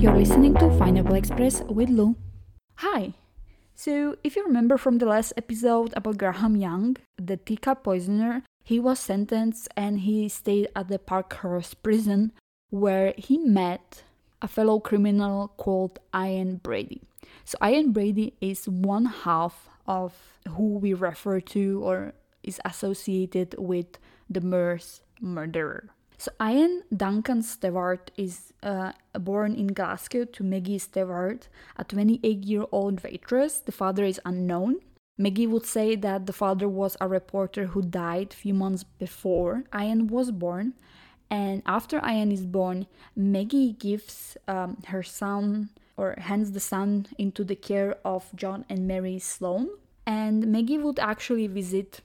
You're listening to Pineapple Express with Lou. Hi! So, if you remember from the last episode about Graham Young, the teacup poisoner, he was sentenced and he stayed at the Parkhurst prison where he met a fellow criminal called Ian Brady. So, Ian Brady is one half of who we refer to or is associated with the Moors murderer. So Ian Duncan Stewart is uh, born in Glasgow to Maggie Stewart, a 28-year-old waitress. The father is unknown. Maggie would say that the father was a reporter who died a few months before Ian was born. And after Ian is born, Maggie gives um, her son or hands the son into the care of John and Mary Sloan. And Maggie would actually visit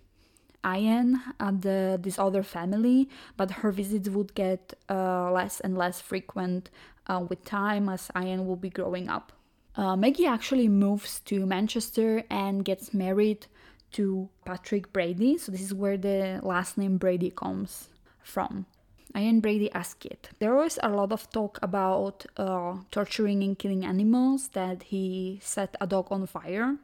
Ian and the, this other family, but her visits would get uh, less and less frequent uh, with time as Ian will be growing up. Uh, Maggie actually moves to Manchester and gets married to Patrick Brady, so this is where the last name Brady comes from. Ian Brady asked it. There was a lot of talk about uh, torturing and killing animals, that he set a dog on fire,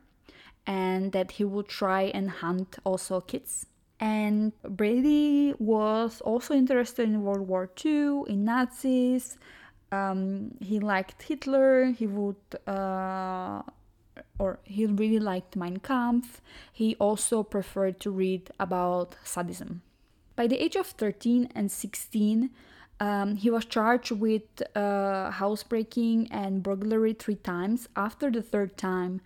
and that he would try and hunt also kids. And Brady was also interested in World War II, in Nazis. Um, he liked Hitler. He would, uh, or he really liked Mein Kampf. He also preferred to read about sadism. By the age of 13 and 16, um, he was charged with uh, housebreaking and burglary three times. After the third time,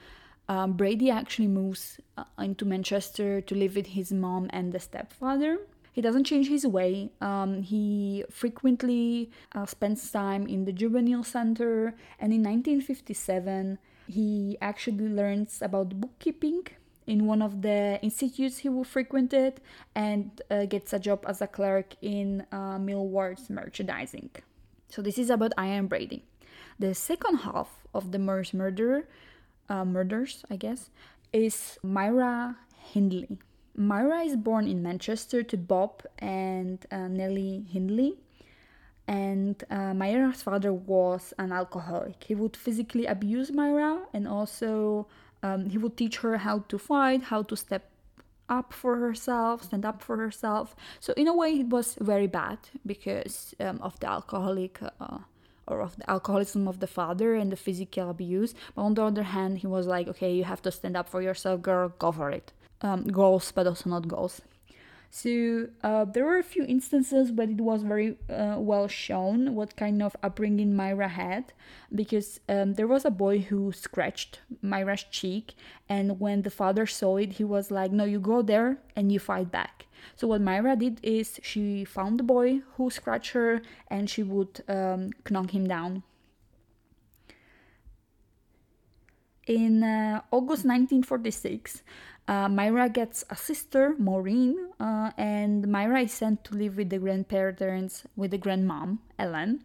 um, Brady actually moves uh, into Manchester to live with his mom and the stepfather. He doesn't change his way. Um, he frequently uh, spends time in the juvenile center, and in 1957, he actually learns about bookkeeping in one of the institutes he frequented and uh, gets a job as a clerk in uh, Millward's merchandising. So, this is about Ian Brady. The second half of the Moors murder uh, murders, I guess, is Myra Hindley. Myra is born in Manchester to Bob and uh, Nellie Hindley. And uh, Myra's father was an alcoholic. He would physically abuse Myra and also um, he would teach her how to fight, how to step up for herself, stand up for herself. So, in a way, it was very bad because um, of the alcoholic uh, or of the alcoholism of the father and the physical abuse. But on the other hand, he was like, okay, you have to stand up for yourself, girl, go for it. Um, goals, but also not goals. So uh, there were a few instances, but it was very uh, well shown what kind of upbringing Myra had, because um, there was a boy who scratched Myra's cheek, and when the father saw it, he was like, "No, you go there and you fight back." So what Myra did is she found the boy who scratched her, and she would um, knock him down. In uh, August 1946, uh, Myra gets a sister, Maureen, uh, and Myra is sent to live with the grandparents, with the grandmom, Ellen.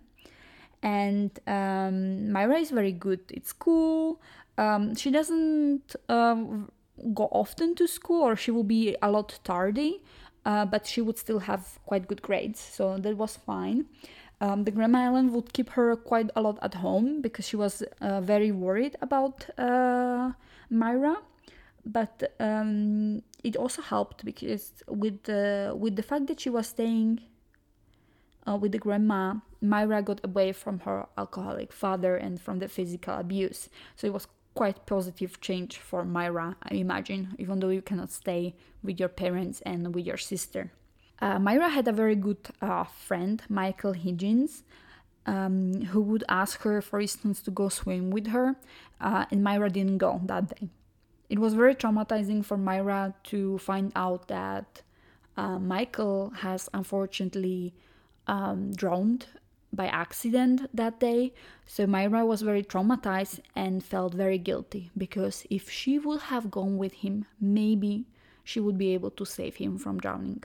And um, Myra is very good at school. Um, she doesn't uh, go often to school, or she will be a lot tardy, uh, but she would still have quite good grades, so that was fine. Um, the grandma Ellen would keep her quite a lot at home because she was uh, very worried about uh, Myra but um, it also helped because with the with the fact that she was staying uh, with the grandma, Myra got away from her alcoholic father and from the physical abuse. So it was quite positive change for Myra, I imagine, even though you cannot stay with your parents and with your sister. Uh, Myra had a very good uh, friend, Michael Higgins, um, who would ask her, for instance, to go swim with her, uh, and Myra didn't go that day. It was very traumatizing for Myra to find out that uh, Michael has unfortunately um, drowned by accident that day. So Myra was very traumatized and felt very guilty because if she would have gone with him, maybe she would be able to save him from drowning.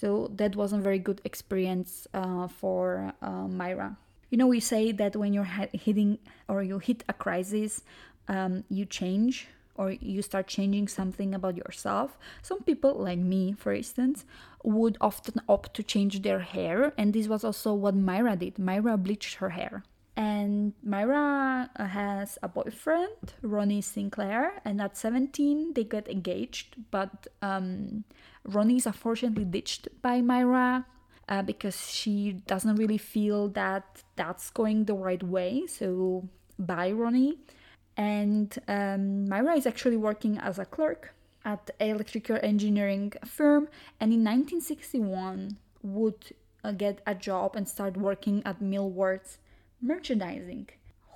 So that wasn't very good experience uh, for uh, Myra. You know, we say that when you're hitting or you hit a crisis, um, you change or you start changing something about yourself. Some people, like me, for instance, would often opt to change their hair, and this was also what Myra did. Myra bleached her hair. And Myra uh, has a boyfriend, Ronnie Sinclair, and at 17 they get engaged. But um, Ronnie is unfortunately ditched by Myra uh, because she doesn't really feel that that's going the right way. So, bye, Ronnie. And um, Myra is actually working as a clerk at an electrical engineering firm, and in 1961 would uh, get a job and start working at Millward's merchandising.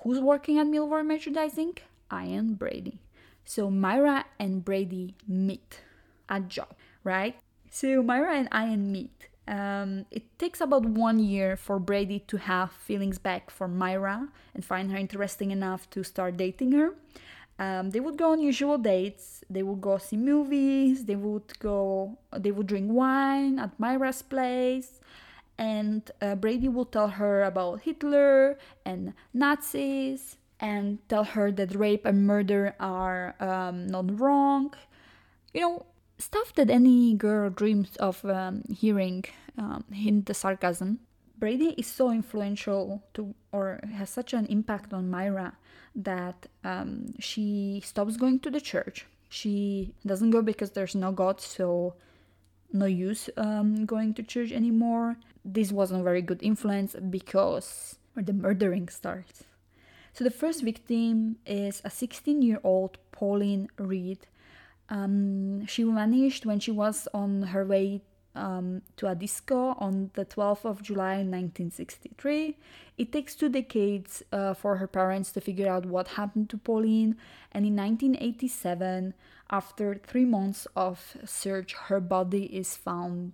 Who's working at Millward merchandising? Ian Brady. So Myra and Brady meet at job, right? So Myra and Ian meet um, it takes about one year for Brady to have feelings back for Myra and find her interesting enough to start dating her. Um, they would go on usual dates. They would go see movies. They would go. They would drink wine at Myra's place, and uh, Brady will tell her about Hitler and Nazis, and tell her that rape and murder are um, not wrong. You know, stuff that any girl dreams of um, hearing um, hint the sarcasm. Brady is so influential to, or has such an impact on Myra that um, she stops going to the church. She doesn't go because there's no God, so no use um, going to church anymore. This wasn't a very good influence because the murdering starts. So the first victim is a 16 year old Pauline Reade um, she vanished when she was on her way um, to a disco on the 12th of July 1963. It takes two decades uh, for her parents to figure out what happened to Pauline, and in 1987, after three months of search, her body is found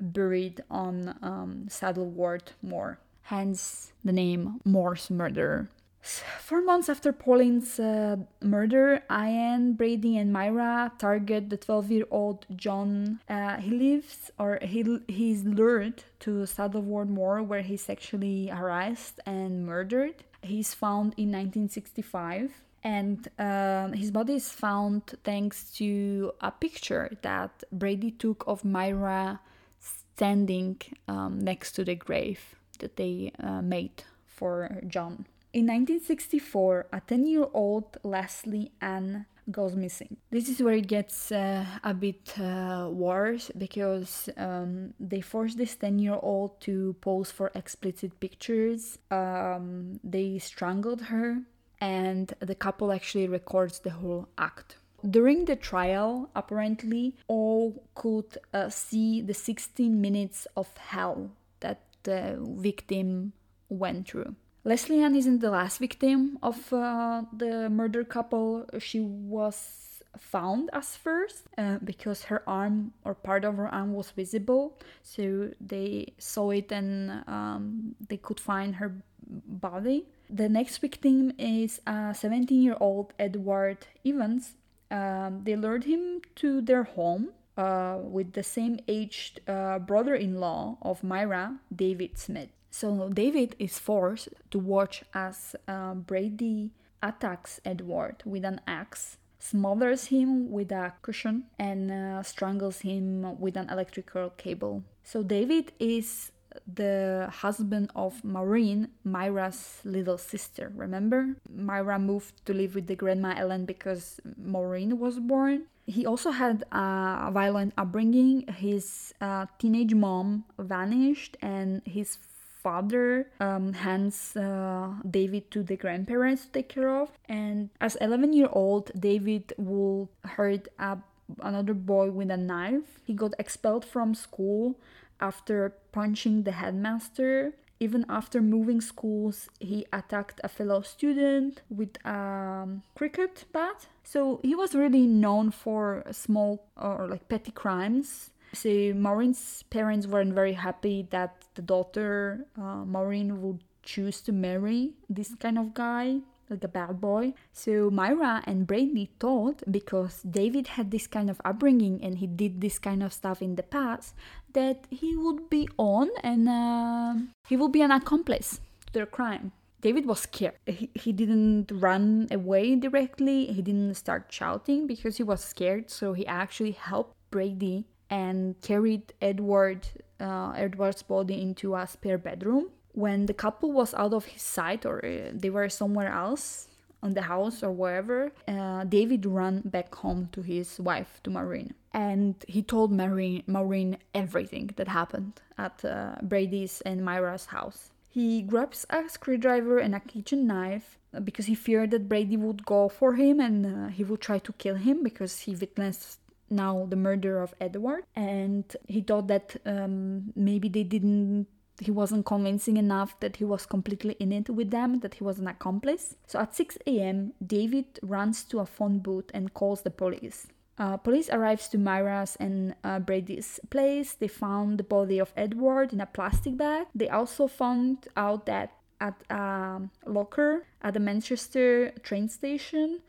buried on um, Saddleworth Moor, hence the name Moor's Murder. Four months after Pauline's uh, murder, Ian, Brady, and Myra target the 12 year old John. Uh, he lives or he, he's lured to Saddleworth Moor, where he's sexually harassed and murdered. He's found in 1965 and um, his body is found thanks to a picture that Brady took of Myra standing um, next to the grave that they uh, made for John. In 1964, a 10 year old Lesley Ann goes missing. This is where it gets uh, a bit uh, worse because um, they force this 10 year old to pose for explicit pictures. Um, they strangled her, and the couple actually records the whole act. During the trial, apparently, all could uh, see the 16 minutes of hell that the victim went through. Lesley Ann isn't the last victim of uh, the murder couple. She was found as first uh, because her arm or part of her arm was visible. So they saw it and um, they could find her body. The next victim is a 17 year old Edward Evans. Um, they lured him to their home uh, with the same aged uh, brother in law of Myra, David Smith. So David is forced to watch as uh, Brady attacks Edward with an axe, smothers him with a cushion, and uh, strangles him with an electrical cable. So David is the husband of Maureen, Myra's little sister. Remember? Myra moved to live with the grandma Ellen because Maureen was born. He also had a violent upbringing. His uh, teenage mom vanished, and his father um, hands uh, David to the grandparents to take care of. And as 11 year old, David will hurt a, another boy with a knife. He got expelled from school after punching the headmaster. Even after moving schools, he attacked a fellow student with a cricket bat. So he was really known for small or like petty crimes so Maureen's parents weren't very happy that the daughter, uh, Maureen, would choose to marry this kind of guy, like a bad boy. So Myra and Brady thought because David had this kind of upbringing and he did this kind of stuff in the past, that he would be on and uh, he would be an accomplice to their crime. David was scared. He, he didn't run away directly, he didn't start shouting because he was scared, so he actually helped Brady and carried Edward uh, Edward's body into a spare bedroom. When the couple was out of his sight or uh, they were somewhere else on the house or wherever, uh, David ran back home to his wife, to Maureen. And he told Maureen, Maureen everything that happened at uh, Brady's and Myra's house. He grabs a screwdriver and a kitchen knife uh, because he feared that Brady would go for him and uh, he would try to kill him because he witnessed now the murder of Edward. And he thought that um, maybe they didn't he wasn't convincing enough that he was completely in it with them, that he was an accomplice. So at 6 a.m., David runs to a phone booth and calls the police. Uh, police arrives to Myra's and uh, Brady's place. They found the body of Edward in a plastic bag. They also found out that at a locker at the Manchester train station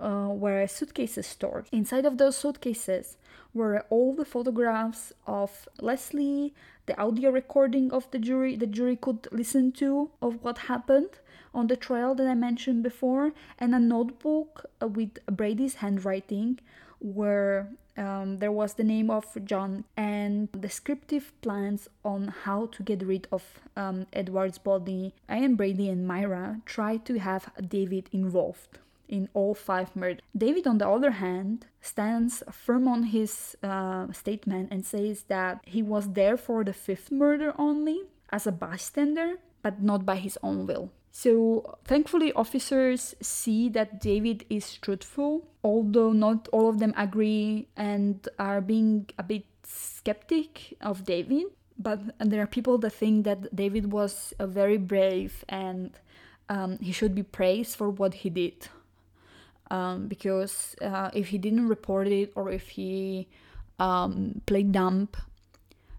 uh, were suitcases stored. Inside of those suitcases were all the photographs of Lesley, the audio recording of the jury the jury could listen to of what happened on the trial that I mentioned before, and a notebook uh, with Brady's handwriting where um, there was the name of John and descriptive plans on how to get rid of um, Edward's body. I and Brady and Myra tried to have David involved in all five murders. David, on the other hand, stands firm on his uh, statement and says that he was there for the fifth murder only as a bystander, but not by his own will. So, thankfully, officers see that David is truthful, although not all of them agree and are being a bit skeptic of David. But there are people that think that David was very brave and um, he should be praised for what he did. Um, because uh, if he didn't report it or if he um, played dumb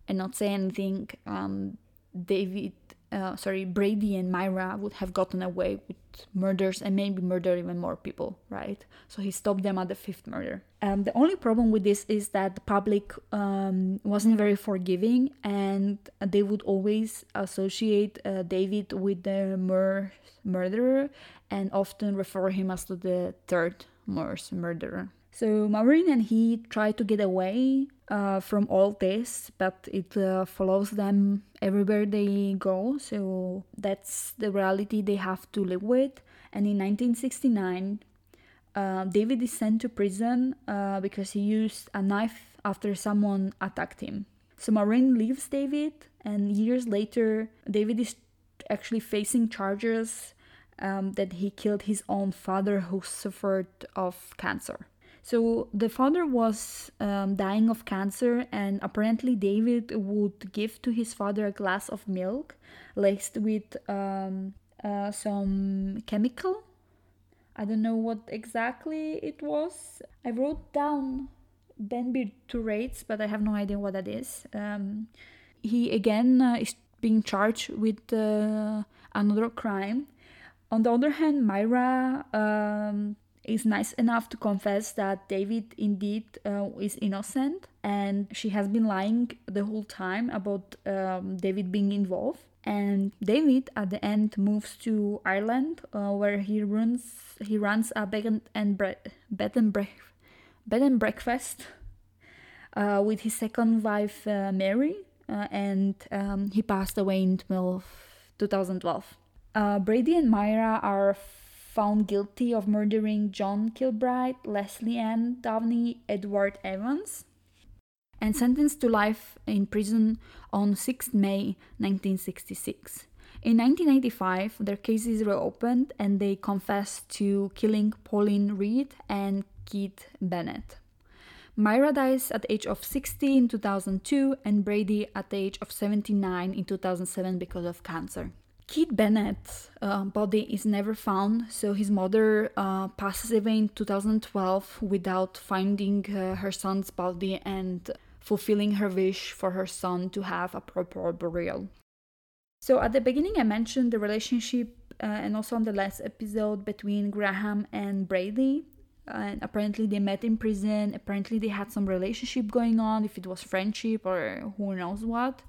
and not say anything, um, David uh, sorry, Brady and Myra would have gotten away with murders and maybe murder even more people, right? So he stopped them at the fifth murder. Um, the only problem with this is that the public um, wasn't very forgiving and they would always associate uh, David with the mur- murderer and often refer him as to the third murderer. So Maureen and he try to get away uh, from all this, but it uh, follows them everywhere they go. So that's the reality they have to live with. And in 1969, uh, David is sent to prison uh, because he used a knife after someone attacked him. So Maureen leaves David, and years later, David is actually facing charges um, that he killed his own father who suffered of cancer. So the father was um, dying of cancer, and apparently David would give to his father a glass of milk laced with um, uh, some chemical. I don't know what exactly it was. I wrote down barbiturates, but I have no idea what that is. Um, he again uh, is being charged with uh, another crime. On the other hand, Myra um, is nice enough to confess that David indeed uh, is innocent and she has been lying the whole time about um, David being involved. And David at the end moves to Ireland uh, where he runs he runs a bed and, bre- bed and, bre- bed and breakfast uh, with his second wife uh, Mary uh, and um, he passed away in 12, 2012. Uh, Brady and Myra are found guilty of murdering John Kilbride, Lesley Ann Downey, Edward Evans, and sentenced to life in prison on 6 May 1966. In 1985, their cases is reopened and they confessed to killing Pauline Reade and Keith Bennett. Myra dies at the age of 60 in 2002 and Brady at the age of 79 in 2007 because of cancer. Keith Bennett's uh, body is never found, so his mother uh, passes away in 2012 without finding uh, her son's body and fulfilling her wish for her son to have a proper burial. So, at the beginning, I mentioned the relationship uh, and also on the last episode between Graham and Brady. And apparently, they met in prison. Apparently, they had some relationship going on, if it was friendship or who knows what.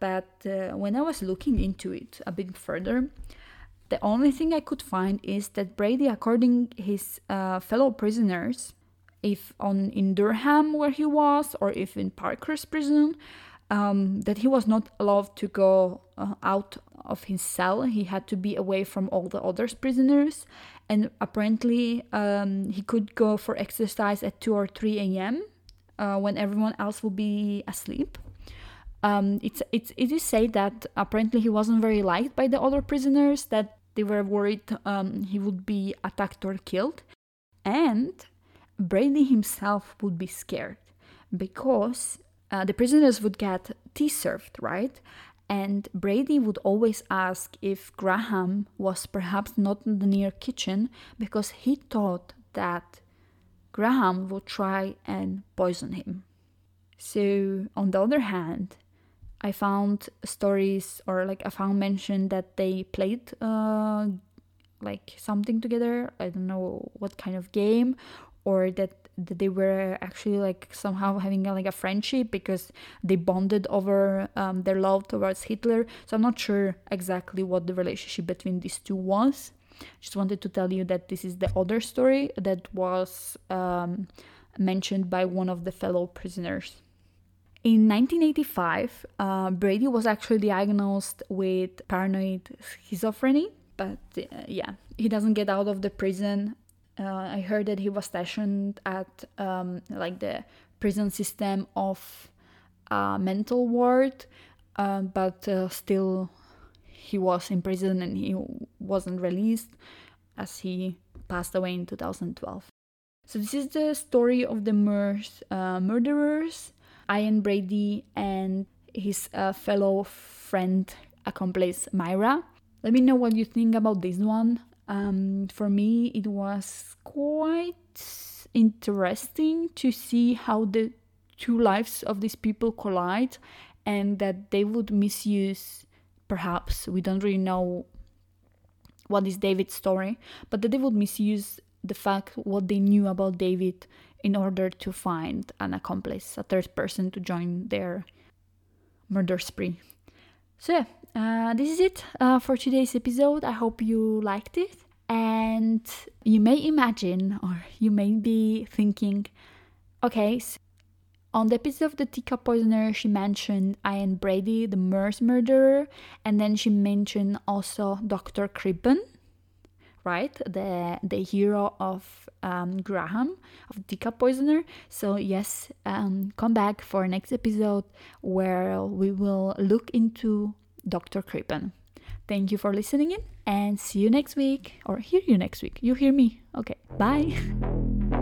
But uh, when I was looking into it a bit further, The only thing I could find is that Brady, according his uh, fellow prisoners, if on in Durham where he was, or if in Parkhurst prison, um, that he was not allowed to go uh, out of his cell. He had to be away from all the other prisoners, and apparently um, he could go for exercise at 2 or 3 a.m. Uh, when everyone else will be asleep. Um, it's, it's, it is said that apparently he wasn't very liked by the other prisoners, that they were worried um, he would be attacked or killed. And Brady himself would be scared because uh, the prisoners would get tea served, right? And Brady would always ask if Graham was perhaps not in the near kitchen because he thought that Graham would try and poison him. So, on the other hand, I found stories or like I found mention that they played uh, like something together. I don't know what kind of game, or that, that they were actually like somehow having a, like a friendship because they bonded over um, their love towards Hitler. So I'm not sure exactly what the relationship between these two was. Just wanted to tell you that this is the other story that was um, mentioned by one of the fellow prisoners. In 1985, uh, Brady was actually diagnosed with paranoid schizophrenia, but uh, yeah, he doesn't get out of the prison uh, I heard that he was stationed at um, like the prison system of a mental ward, uh, but uh, still he was in prison and he wasn't released as he passed away in 2012. So this is the story of the Moors uh, murderers, Ian Brady and his uh, fellow friend accomplice Myra. Let me know what you think about this one. Um, for me, it was quite interesting to see how the two lives of these people collide and that they would misuse, perhaps, we don't really know what is David's story, but that they would misuse the fact what they knew about David in order to find an accomplice, a third person to join their murder spree. So, yeah, uh, this is it uh, for today's episode. I hope you liked it. And you may imagine, or you may be thinking, okay, so on the episode of the teacup poisoner, she mentioned Ian Brady, the Moors murderer, and then she mentioned also Dr. Crippen, right? The the hero of um, Graham, of teacup poisoner. So yes, um, come back for next episode where we will look into Dr. Crippen. Thank you for listening in and see you next week or hear you next week. You hear me. Okay, bye.